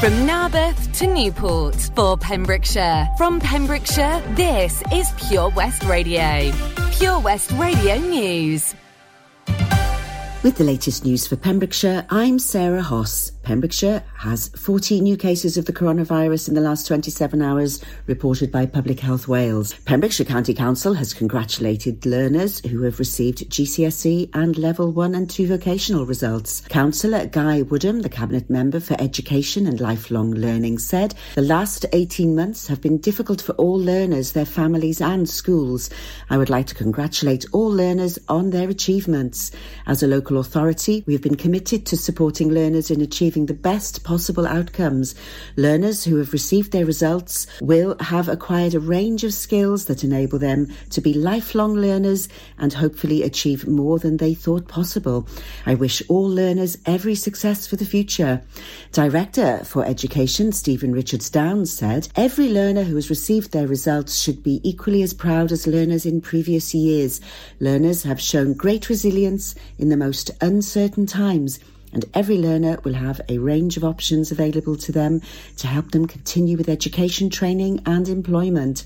From Narberth to Newport for Pembrokeshire. From Pembrokeshire, this is Pure West Radio. Pure West Radio News. With the latest news for Pembrokeshire, I'm Sarah Hoss. Pembrokeshire has 14 new cases of the coronavirus in the last 27 hours, reported by Public Health Wales. Pembrokeshire County Council has congratulated learners who have received GCSE and Level 1 and 2 vocational results. Councillor Guy Woodham, the Cabinet Member for Education and Lifelong Learning, said the last 18 months have been difficult for all learners, their families and schools. I would like to congratulate all learners on their achievements. As a local authority, we have been committed to supporting learners in achieving achieving the best possible outcomes. Learners who have received their results will have acquired a range of skills that enable them to be lifelong learners and hopefully achieve more than they thought possible. I wish all learners every success for the future. Director for Education Steven Richards-Downes said, Every learner who has received their results should be equally as proud as learners in previous years. Learners have shown great resilience in the most uncertain times and every learner will have a range of options available to them to help them continue with education, training and employment.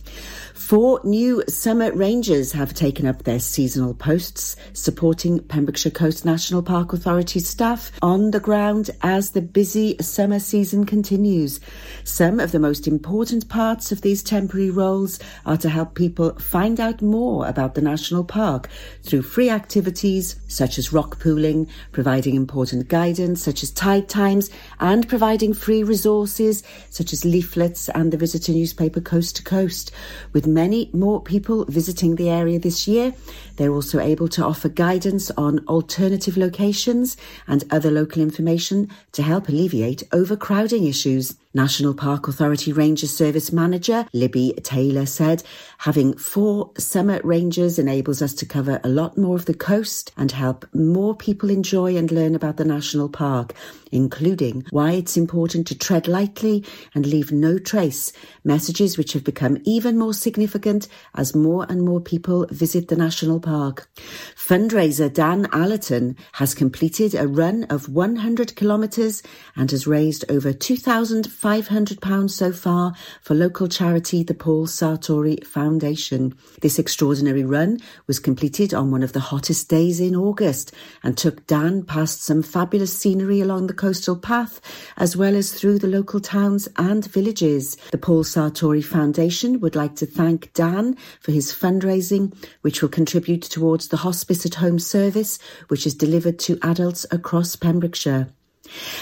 Four new summer rangers have taken up their seasonal posts, supporting Pembrokeshire Coast National Park Authority staff on the ground as the busy summer season continues. Some of the most important parts of these temporary roles are to help people find out more about the national park through free activities such as rock pooling, providing important guidance such as tide times, and providing free resources such as leaflets and the visitor newspaper Coast to Coast. With many more people visiting the area this year, they're also able to offer guidance on alternative locations and other local information to help alleviate overcrowding issues. National Park Authority Ranger Service Manager Libby Taylor said, having four summer rangers enables us to cover a lot more of the coast and help more people enjoy and learn about the national park, including why it's important to tread lightly and leave no trace, messages which have become even more significant as more and more people visit the national park. Fundraiser Dan Allerton has completed a run of 100 kilometres and has raised over 2,000 £500 so far for local charity the Paul Sartori Foundation. This extraordinary run was completed on one of the hottest days in August and took Dan past some fabulous scenery along the coastal path as well as through the local towns and villages. The Paul Sartori Foundation would like to thank Dan for his fundraising, which will contribute towards the Hospice at Home service, which is delivered to adults across Pembrokeshire.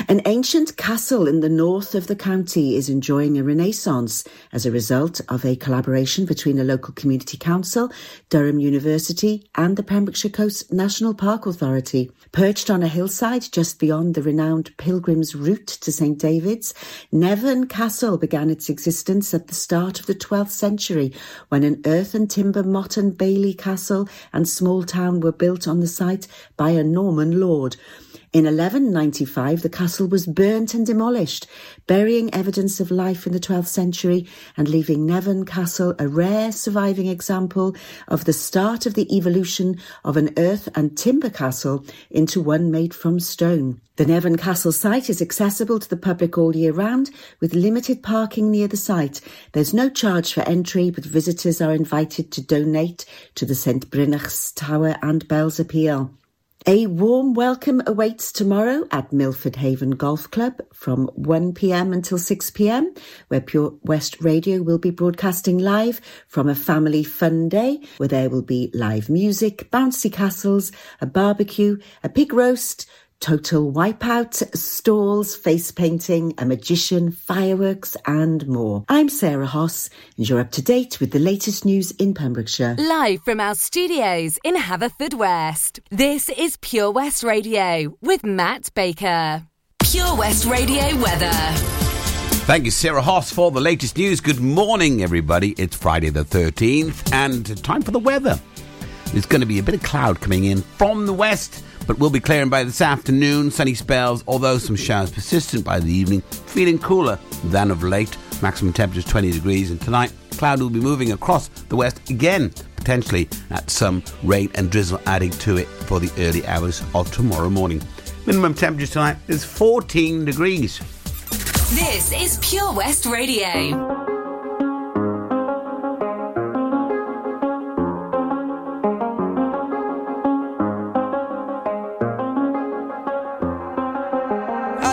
An ancient castle in the north of the county is enjoying a renaissance as a result of a collaboration between a local community council, Durham University, and the Pembrokeshire Coast National Park Authority. Perched on a hillside just beyond the renowned pilgrim's route to St David's, Nevern Castle began its existence at the start of the 12th century when an earth and timber motte and bailey castle and small town were built on the site by a Norman lord. In 1195, the castle was burnt and demolished, burying evidence of life in the 12th century and leaving Nevern Castle a rare surviving example of the start of the evolution of an earth and timber castle into one made from stone. The Nevern Castle site is accessible to the public all year round with limited parking near the site. There's no charge for entry, but visitors are invited to donate to the St Brynach's Tower and Bells Appeal. A warm welcome awaits tomorrow at Milford Haven Golf Club from 1pm until 6pm, where Pure West Radio will be broadcasting live from a family fun day where there will be live music, bouncy castles, a barbecue, a pig roast, total wipeout, stalls, face painting, a magician, fireworks, and more. I'm Sarah Hoss, and you're up to date with the latest news in Pembrokeshire. Live from our studios in Haverfordwest. This is Pure West Radio with Matt Baker. Pure West Radio weather. Thank you, Sarah Hoss, for the latest news. Good morning, everybody. It's Friday the 13th, and time for the weather. There's going to be a bit of cloud coming in from the west but will be clearing by this afternoon. Sunny spells, although some showers persistent by the evening, feeling cooler than of late. Maximum temperature is 20 degrees, and tonight cloud will be moving across the west again, potentially at some rain and drizzle adding to it for the early hours of tomorrow morning. Minimum temperature tonight is 14 degrees. This is Pure West Radio.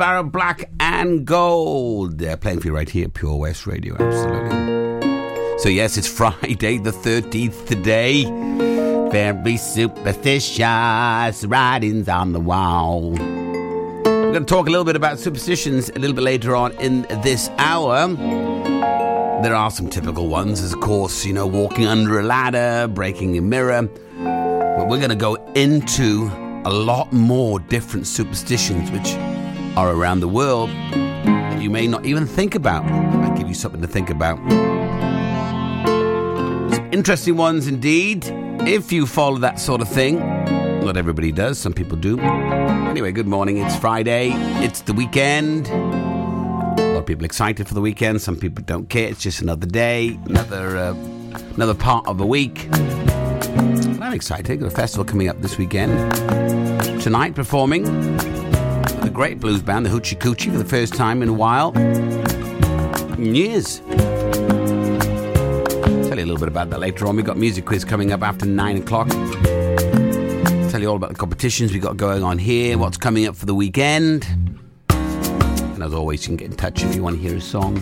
Sparro, black and gold. They're playing for you right here, Pure West Radio, absolutely. So, yes, it's Friday the 13th today. Very superstitious writings on the wall. We're going to talk a little bit about superstitions a little bit later on in this hour. There are some typical ones, as of course, you know, walking under a ladder, breaking a mirror. But we're going to go into a lot more different superstitions which are around the world that you may not even think about. I give you something to think about. Some interesting ones indeed, if you follow that sort of thing. Not everybody does, some people do. Anyway, good morning. It's Friday, it's the weekend. A lot of people excited for the weekend. Some people don't care. It's just another day, another uh, another part of the week. I'm excited. Got a festival coming up this weekend. Tonight, performing great blues band, the Hoochie Coochie, for the first time in a while. Years. Tell you a little bit about that later on. We've got music quiz coming up after nine o'clock. Tell you all about the competitions we've got going on here, what's coming up for the weekend. And as always, you can get in touch if you want to hear a song.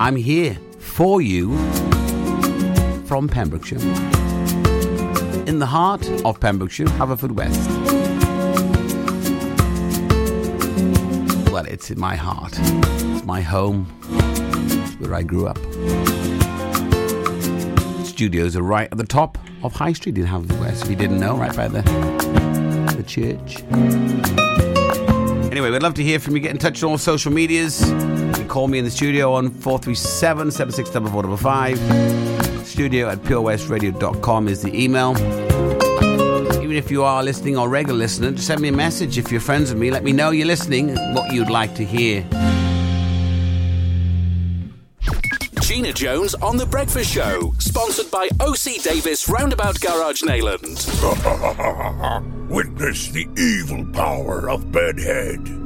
I'm here for you from Pembrokeshire. In the heart of Pembrokeshire, Haverfordwest. Well, it's in my heart. It's my home. It's where I grew up. Studios are right at the top of High Street in Haverfordwest. If you didn't know, right by the, the church. Anyway, we'd love to hear from you. Get in touch on all social medias. You can call me in the studio on 437 764455. Studio at purewestradio.com is the email. Even if you are listening or regular listener, just send me a message if you're friends with me. Let me know you're listening and what you'd like to hear. Gina Jones on The Breakfast Show, sponsored by OC Davis Roundabout Garage Neyland. Witness the evil power of Bedhead.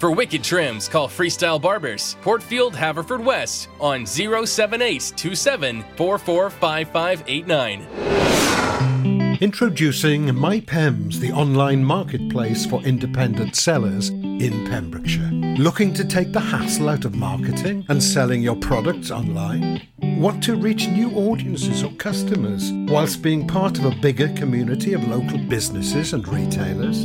For wicked trims, call Freestyle Barbers, Portfield, Haverfordwest on 07827 Introducing MyPems, the online marketplace for independent sellers in Pembrokeshire. Looking to take the hassle out of marketing and selling your products online? Want to reach new audiences or customers whilst being part of a bigger community of local businesses and retailers?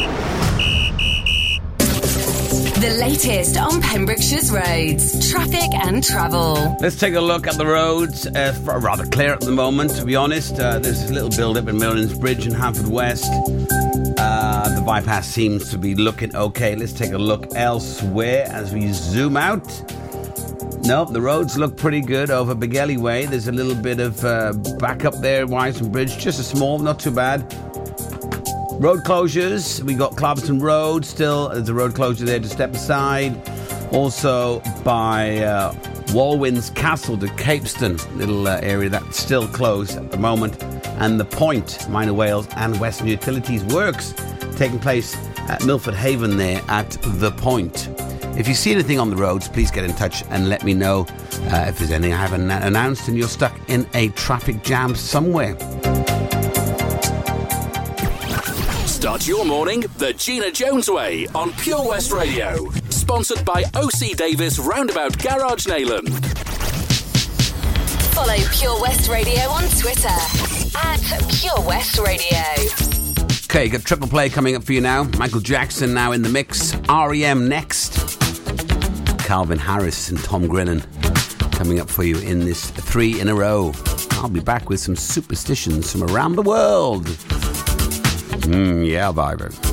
The latest on Pembrokeshire's roads, traffic and travel. Let's take a look at the roads. Uh, rather clear at the moment, to be honest. Uh, there's a little build up in Merlin's Bridge in Haverfordwest. Uh, the bypass seems to be looking okay. Let's take a look elsewhere as we zoom out. Nope, the roads look pretty good over Begelly Way. There's a little bit of uh, back up there, Wiseman Bridge, just a small, not too bad. Road closures. We got Clarbeston Road still. There's a road closure there to step aside. Also by uh, Walwyn's Castle to Capeston, little uh, area that's still closed at the moment. And the Point, Minor Wales and Western Utilities Works taking place at Milford Haven there at the Point. If you see anything on the roads, please get in touch and let me know uh, if there's anything I haven't announced and you're stuck in a traffic jam somewhere. Start your morning the Gina Jones way on Pure West Radio. Sponsored by OC Davis Roundabout Garage Neyland. Follow Pure West Radio on Twitter at Pure West Radio. Okay, got triple play coming up for you now. Michael Jackson now in the mix. REM next. Calvin Harris and Tom Grennan coming up for you in this three in a row. I'll be back with some superstitions from around the world. Mm, yeah, Viber.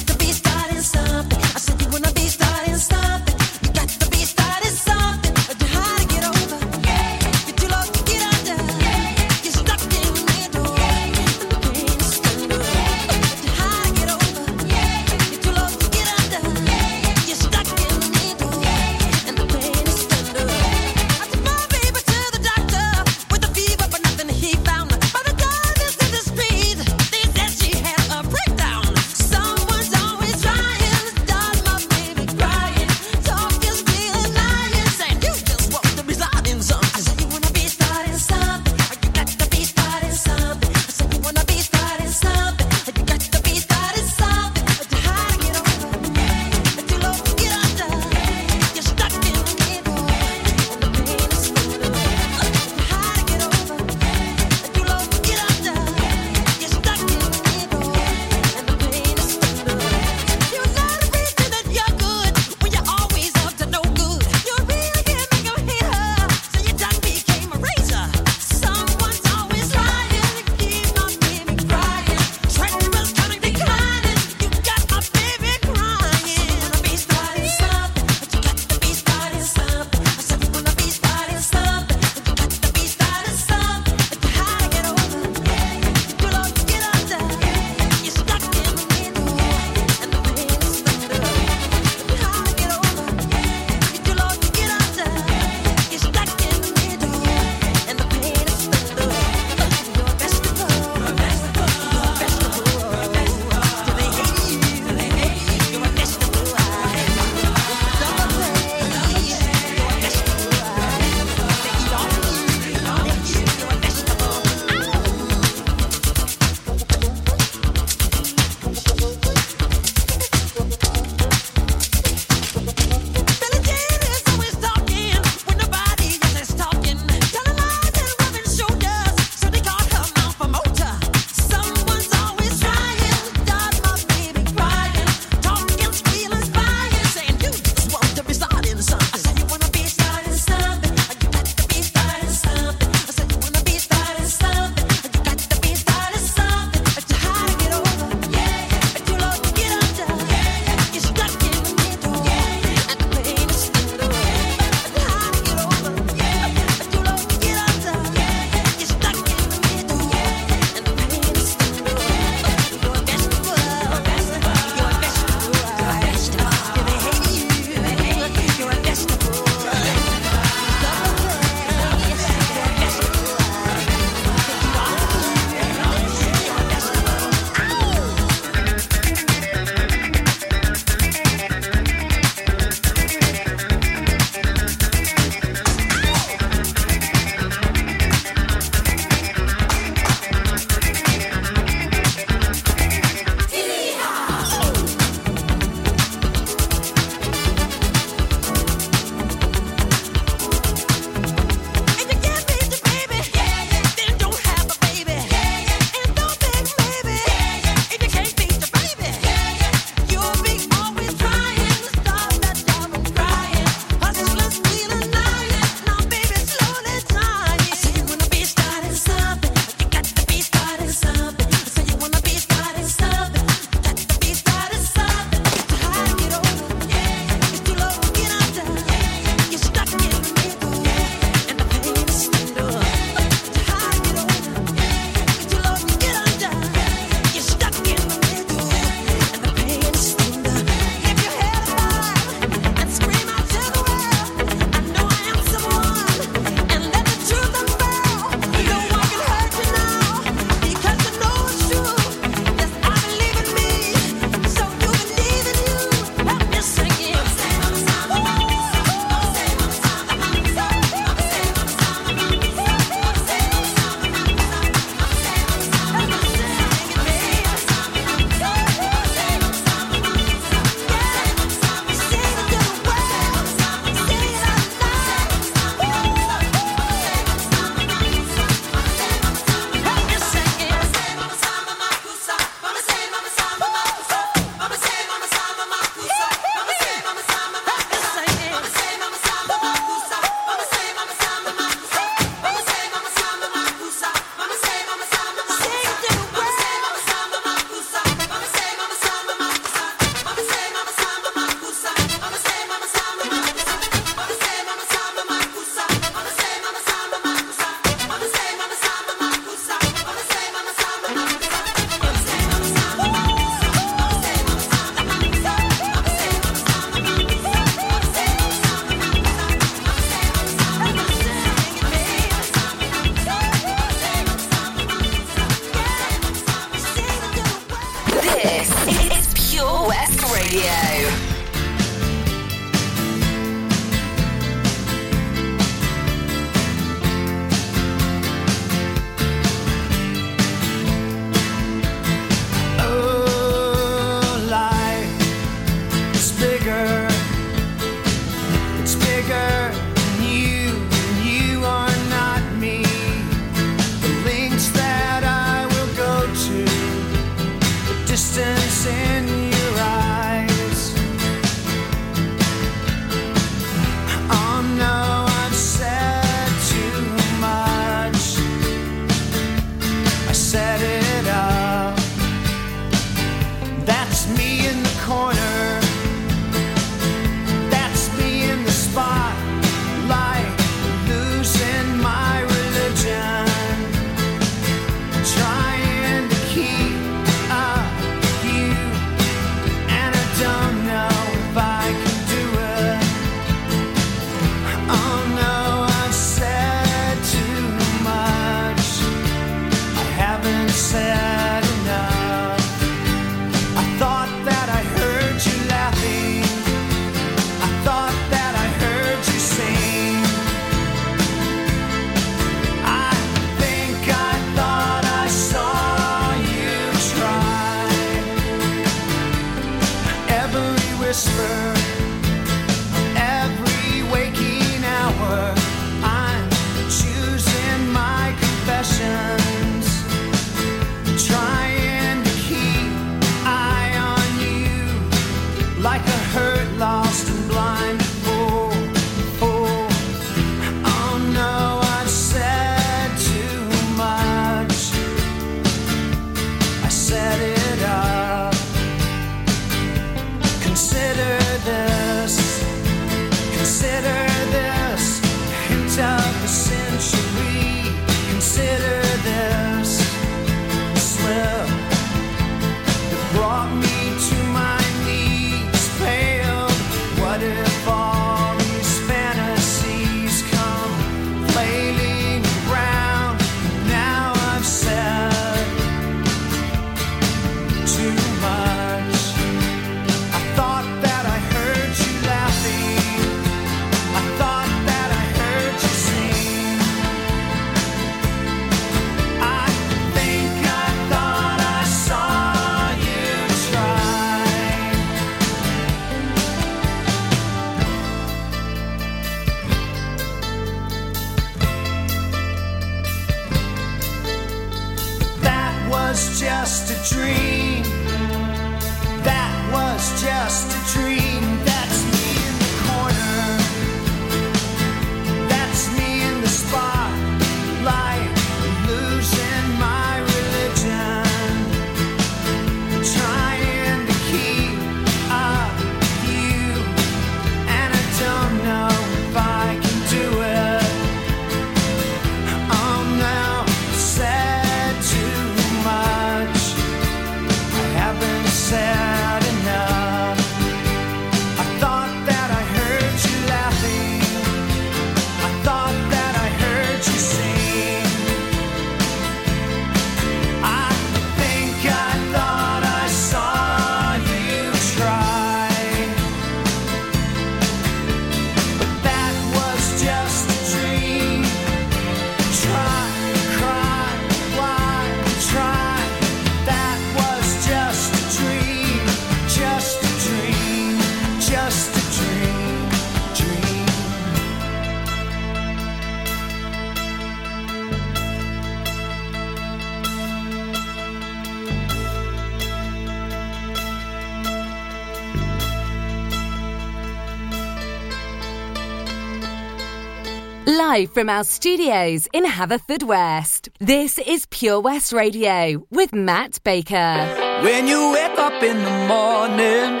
Live from our studios in Haverfordwest. this is Pure West Radio with Matt Baker. When you wake up in the morning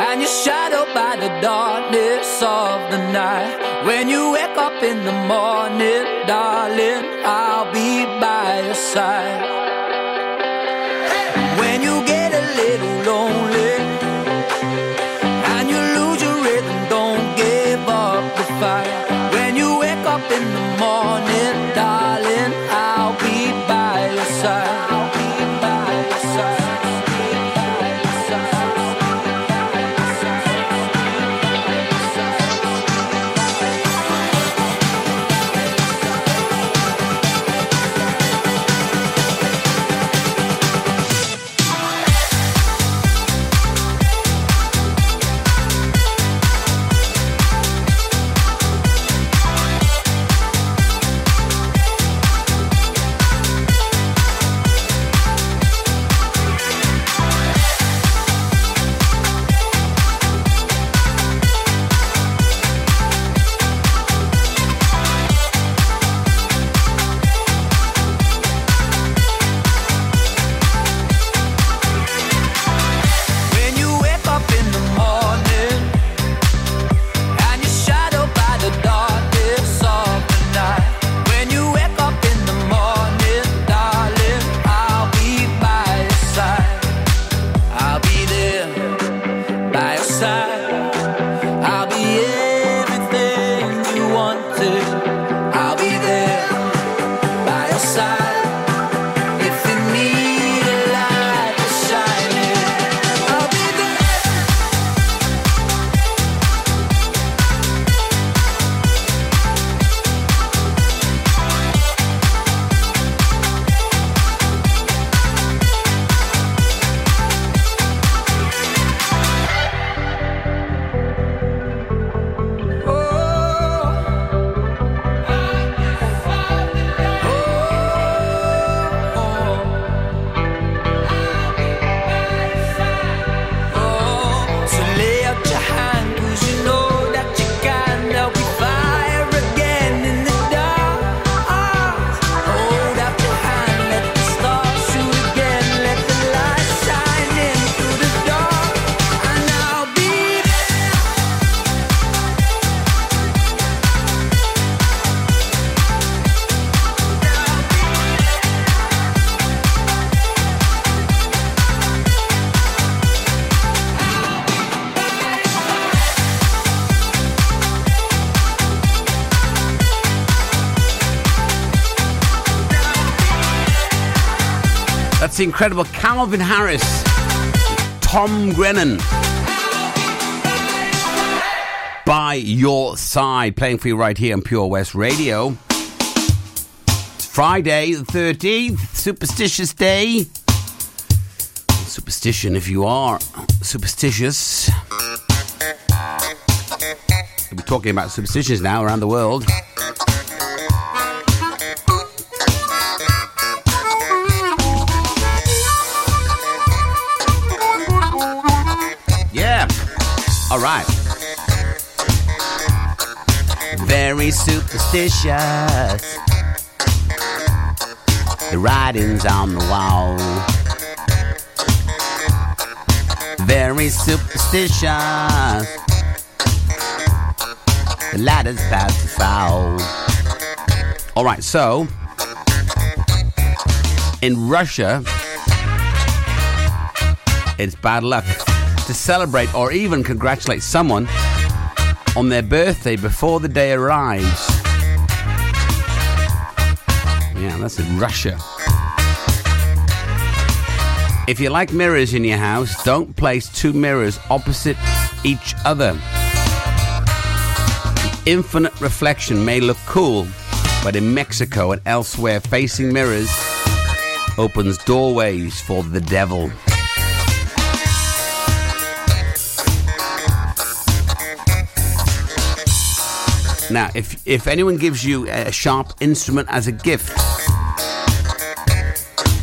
and you're shadowed by the darkness of the night, when you wake up in the morning, darling, I'll be by your side. Incredible Calvin Harris, Tom Grennan. By your side, playing for you right here on Pure West Radio. It's Friday the 13th, superstitious day. Superstition, if you are superstitious. We'll be talking about superstitions now around the world. All right. Very superstitious. The writing's on the wall. Very superstitious. The ladder's about to fall. All right, so in Russia, it's bad luck to celebrate or even congratulate someone on their birthday before the day arrives. Yeah, that's in Russia. If you like mirrors in your house, don't place two mirrors opposite each other. Infinite reflection may look cool, but in Mexico and elsewhere, facing mirrors opens doorways for the devil. Now, if if anyone gives you a sharp instrument as a gift,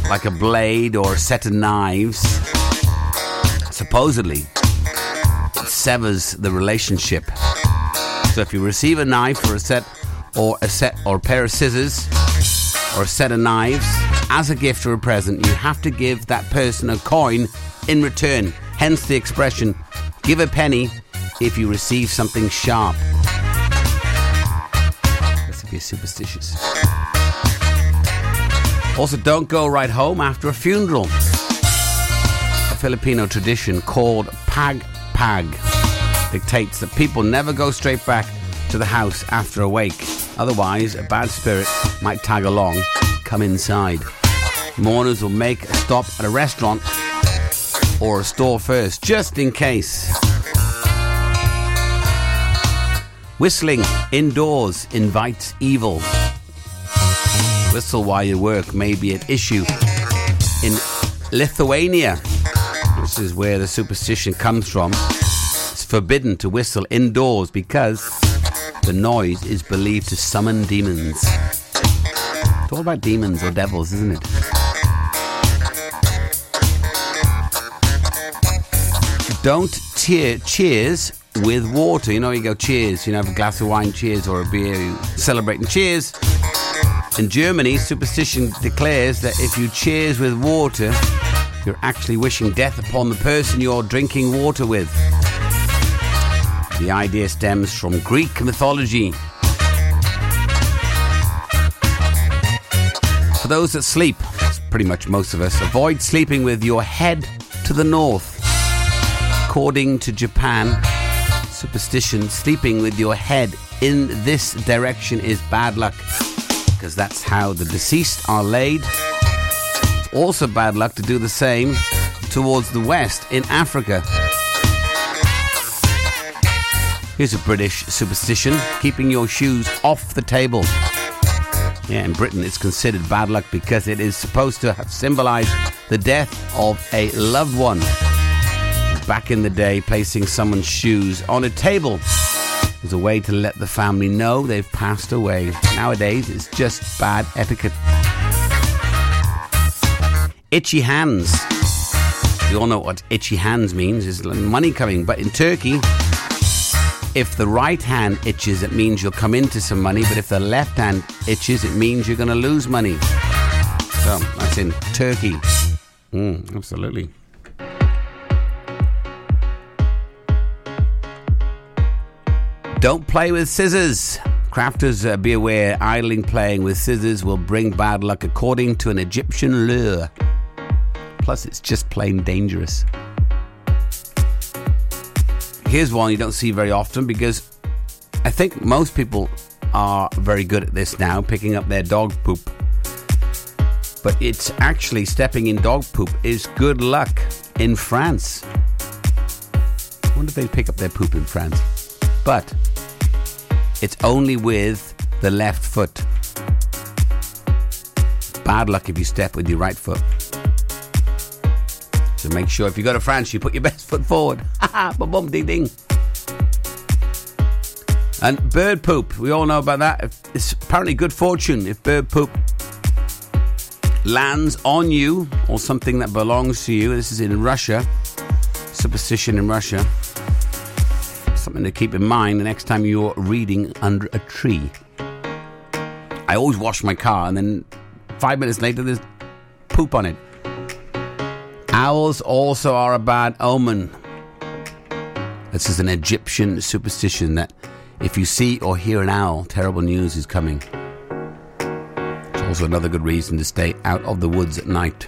like a blade or a set of knives, supposedly it severs the relationship. So if you receive a knife or a set or a set or a pair of scissors or a set of knives as a gift or a present, you have to give that person a coin in return. Hence the expression, give a penny if you receive something sharp. If superstitious. Also, don't go right home after a funeral. A Filipino tradition called Pag Pag dictates that people never go straight back to the house after a wake. Otherwise, a bad spirit might tag along, come inside. Mourners will make a stop at a restaurant or a store first, just in case. Whistling indoors invites evil. Whistle while you work may be an issue. In Lithuania, this is where the superstition comes from, it's forbidden to whistle indoors because the noise is believed to summon demons. It's all about demons or devils, isn't it? Don't tear, cheers with water. You know, you go cheers, you know, have a glass of wine, cheers, or a beer, celebrating cheers. In Germany, superstition declares that if you cheers with water, you're actually wishing death upon the person you're drinking water with. The idea stems from Greek mythology. For those that sleep, that's pretty much most of us, avoid sleeping with your head to the north. According to Japan, superstition, sleeping with your head in this direction is bad luck because that's how the deceased are laid. Also bad luck to do the same towards the west in Africa. Here's a British superstition keeping your shoes off the table. Yeah, in Britain it's considered bad luck because it is supposed to have symbolized the death of a loved one. Back in the day, placing someone's shoes on a table was a way to let the family know they've passed away. Nowadays, it's just bad etiquette. Itchy hands. You all know what itchy hands means. Is money coming. But in Turkey, if the right hand itches, it means you'll come into some money. But if the left hand itches, it means you're going to lose money. So that's in Turkey. Mm, absolutely. Don't play with scissors. Crafters, uh, be aware, idling playing with scissors will bring bad luck according to an Egyptian lure. Plus, it's just plain dangerous. Here's one you don't see very often because I think most people are very good at this now, picking up their dog poop. but it's actually stepping in dog poop is good luck in France. I wonder if they pick up their poop in France. But it's only with the left foot. Bad luck if you step with your right foot. So make sure if you go to France, you put your best foot forward. Ha, bum ding ding. And bird poop, we all know about that. It's apparently good fortune if bird poop lands on you or something that belongs to you. This is in Russia, superstition in Russia. Something to keep in mind the next time you're reading under a tree. I always wash my car and then five minutes later there's poop on it. Owls also are a bad omen. This is an Egyptian superstition that if you see or hear an owl, terrible news is coming. It's also another good reason to stay out of the woods at night.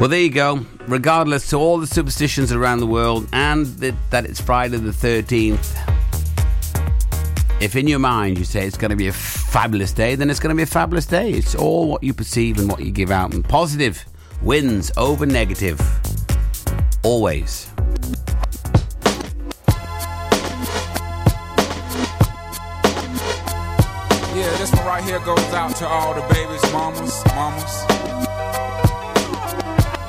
Well, there you go. Regardless to all the superstitions around the world and that, it's Friday the 13th, if in your mind you say it's going to be a fabulous day, then it's going to be a fabulous day. It's all what you perceive and what you give out. And positive wins over negative. Always. Yeah, this one right here goes out to all the babies, mamas, mamas.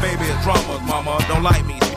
baby is drama, mama. Don't like me.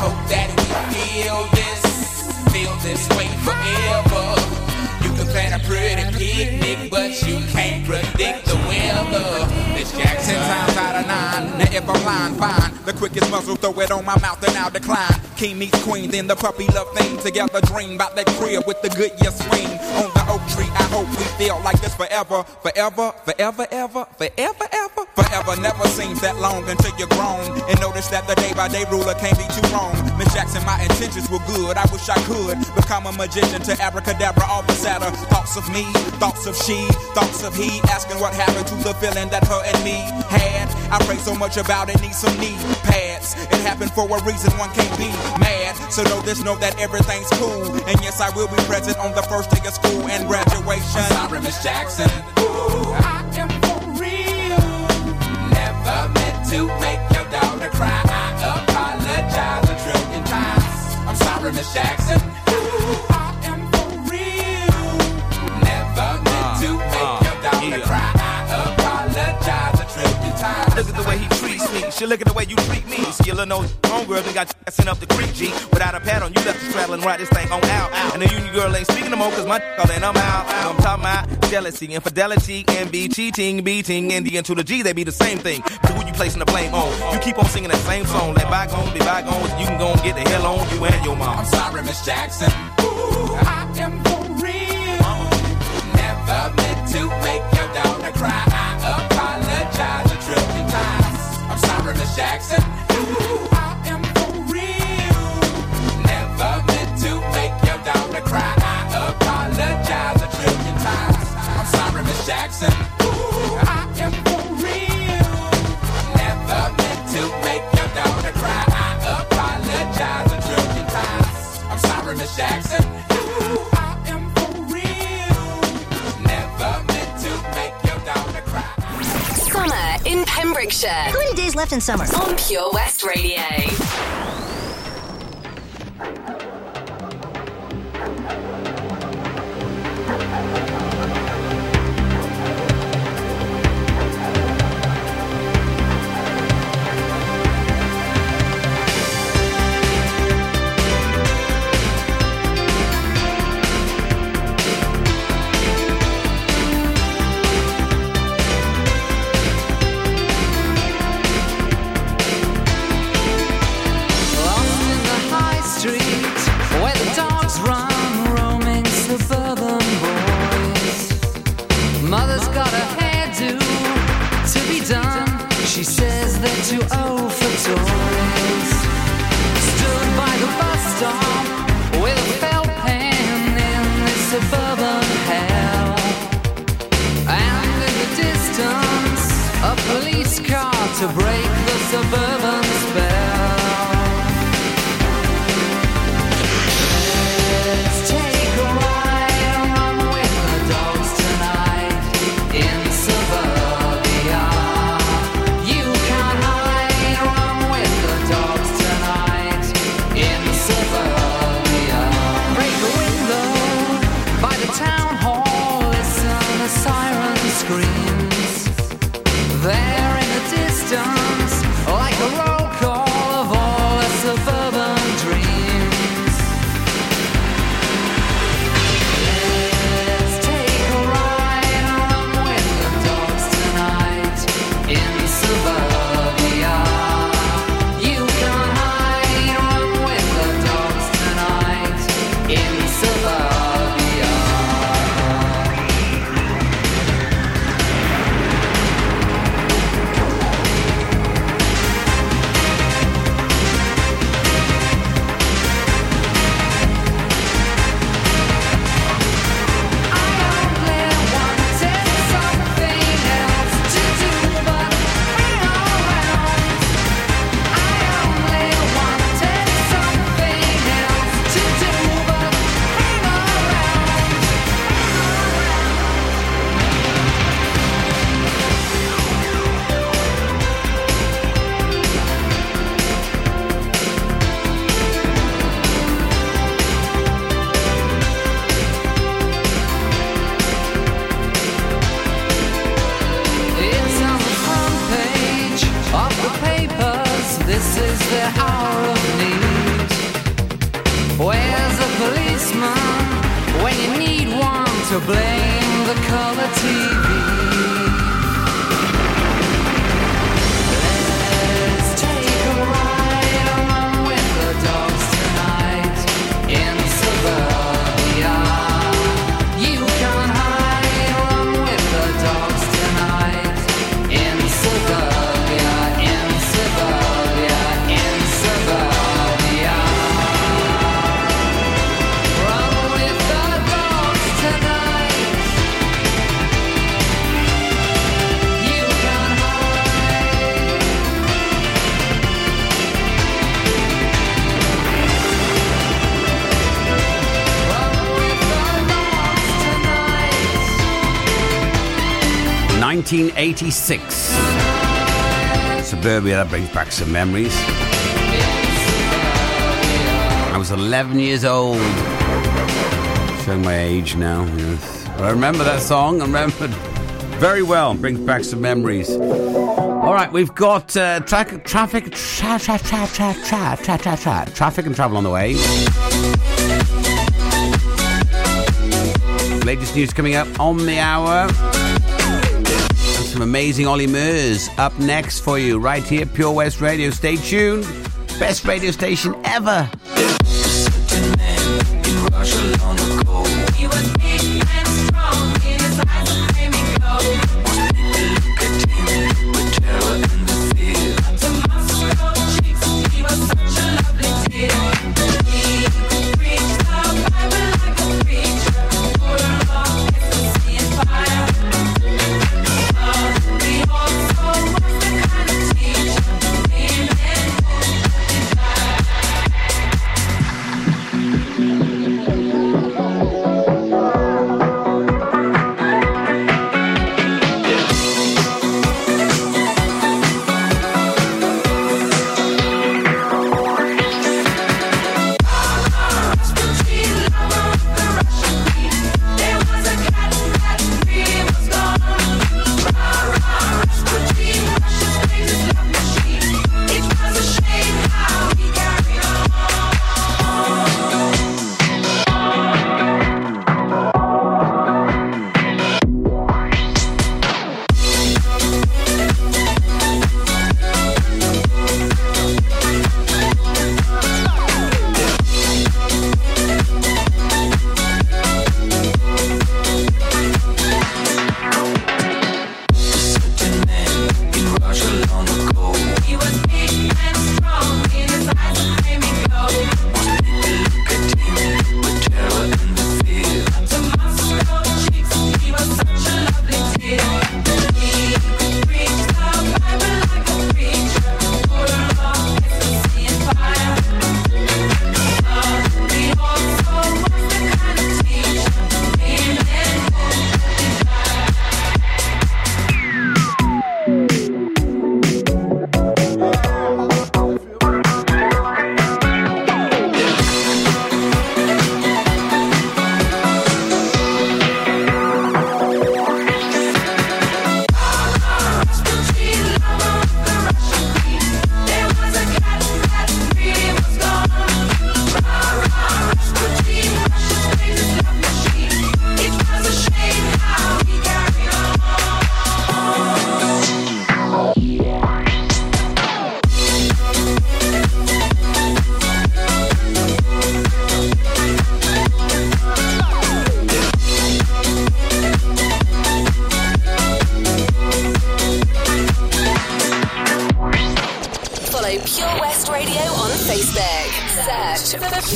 Hope that we feel this, feel this way forever. You can plan a pretty picnic, but you can't predict the weather. This Jackson times out of nine. Now if I'm lying, fine. The quickest muzzle, throw it on my mouth and I'll decline. King meets queen, then the puppy love thing. Together dream about that crib with the good year swing. On the hope we feel like this forever, forever, forever, ever, forever, ever. Forever never seems that long until you're grown. And notice that the day by day ruler can't be too wrong. Miss Jackson, my intentions were good. I wish I could become a magician to abracadabra all the sadder. Thoughts of me, thoughts of she, thoughts of he. Asking what happened to the feeling that her and me had. I pray so much about it, need some knee pads. It happened for a reason, one can't be mad. So know this, know that everything's cool. And yes, I will be present on the first day of school and graduation. I'm sorry, Miss Jackson. Ooh, I am for real. Never meant to make your daughter cry. I apologize a trillion times. I'm sorry, Miss Jackson. Ooh, I am for real. Never meant to uh, make uh, your daughter cry. I apologize a trillion times. Look at the way he She look at the way you treat me. Little nose homegirl done got you sent up the creek, G. Without a pad on, you left and ride this thing on out. And the union girl ain't speaking no more, cause my all and I'm out. I'm talking about jealousy, infidelity, envy, cheating, beating, and the N to the G, they be the same thing. But who you placing the blame on? You keep on singing that same song. Let bygones be bygones, you can go and get the hell on you and your mom. I'm sorry, Miss Jackson. Ooh, I am for real. Never meant to make Jackson. Captain Summer on Pure West Radio. done 1986. Suburbia, that brings back some memories. I was 11 years old. Showing my age now. Yes. I remember that song. I remember very well. Brings back some memories. All right, we've got uh, tra- traffic, tra- tra- tra- tra- tra- tra- tra- tra- traffic and travel on the way. Latest news coming up on the hour some amazing Ollie Murs up next for you right here, Pure West Radio. Stay tuned. Best radio station ever.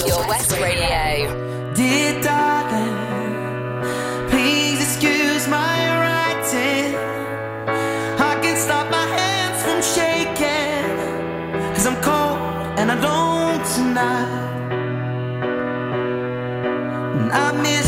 Pure West Radio. Dear darling, please excuse my writing. I can stop my hands from shaking. Cause I'm cold and tonight. And I miss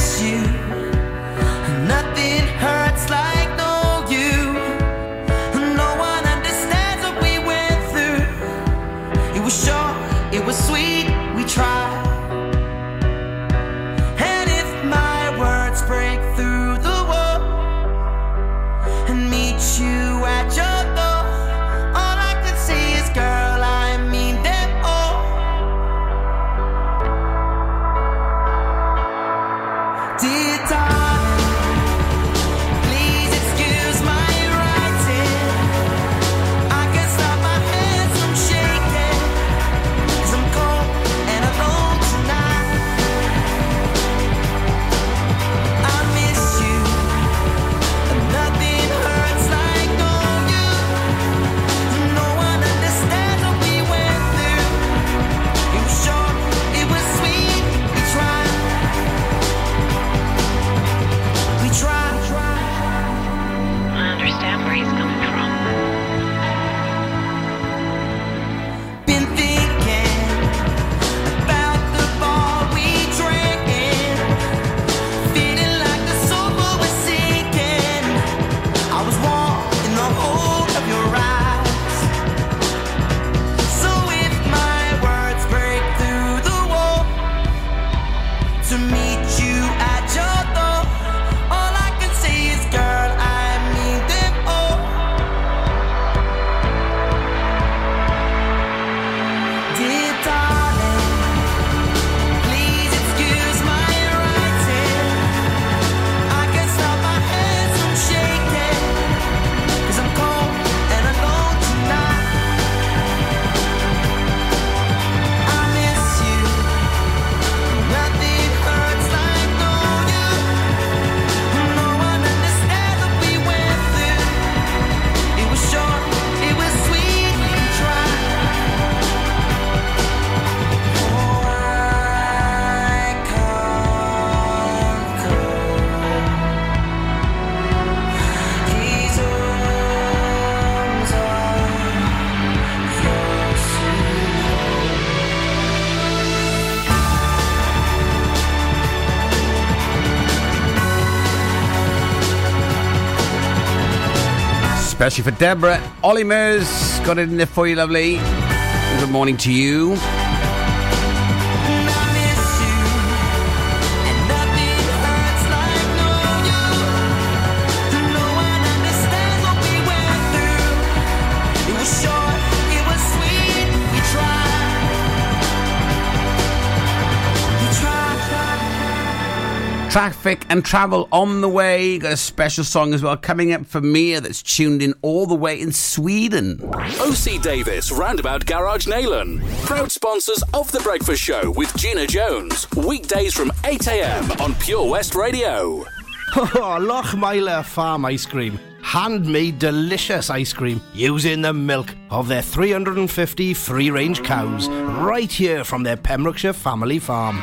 Especially for Deborah. Ollie Murs got it in there for you, lovely. Good morning to you. Traffic and travel on the way. Got a special song as well coming up for Mia that's tuned in all the way in Sweden. OC Davis Roundabout Garage Neyland. Proud sponsors of The Breakfast Show with Gina Jones. Weekdays from 8am on Pure West Radio. Oh, Lochmeyler Farm Ice Cream. Handmade delicious ice cream using the milk of their 350 free range cows right here from their Pembrokeshire family farm.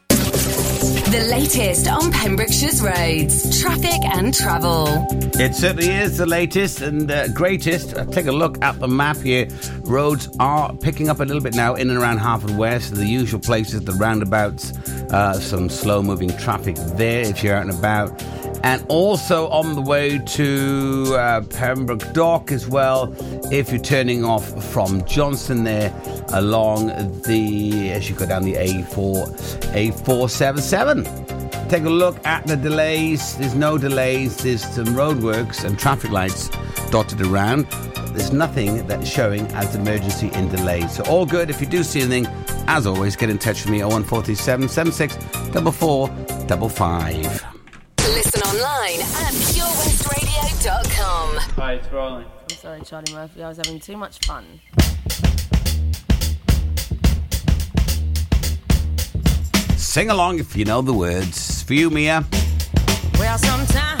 The latest on Pembrokeshire's roads, traffic and travel. It certainly is the latest and uh, greatest. Uh, take a look at the map here. Roads are picking up a little bit now in and around Haverfordwest, the usual places, the roundabouts, uh, some slow moving traffic there if you're out and about. And also on the way to uh, Pembroke Dock as well, if you're turning off from Johnston there along the, as you go down the A4, A477. Take a look at the delays. There's no delays. There's some roadworks and traffic lights dotted around. There's nothing that's showing as emergency in delay. So all good. If you do see anything, as always, get in touch with me 01437 76 4455. Listen online at purewestradio.com. Hi, it's Riley. I'm sorry, Charlie Murphy. I was having too much fun. Sing along if you know the words. For you, Mia. Well, sometimes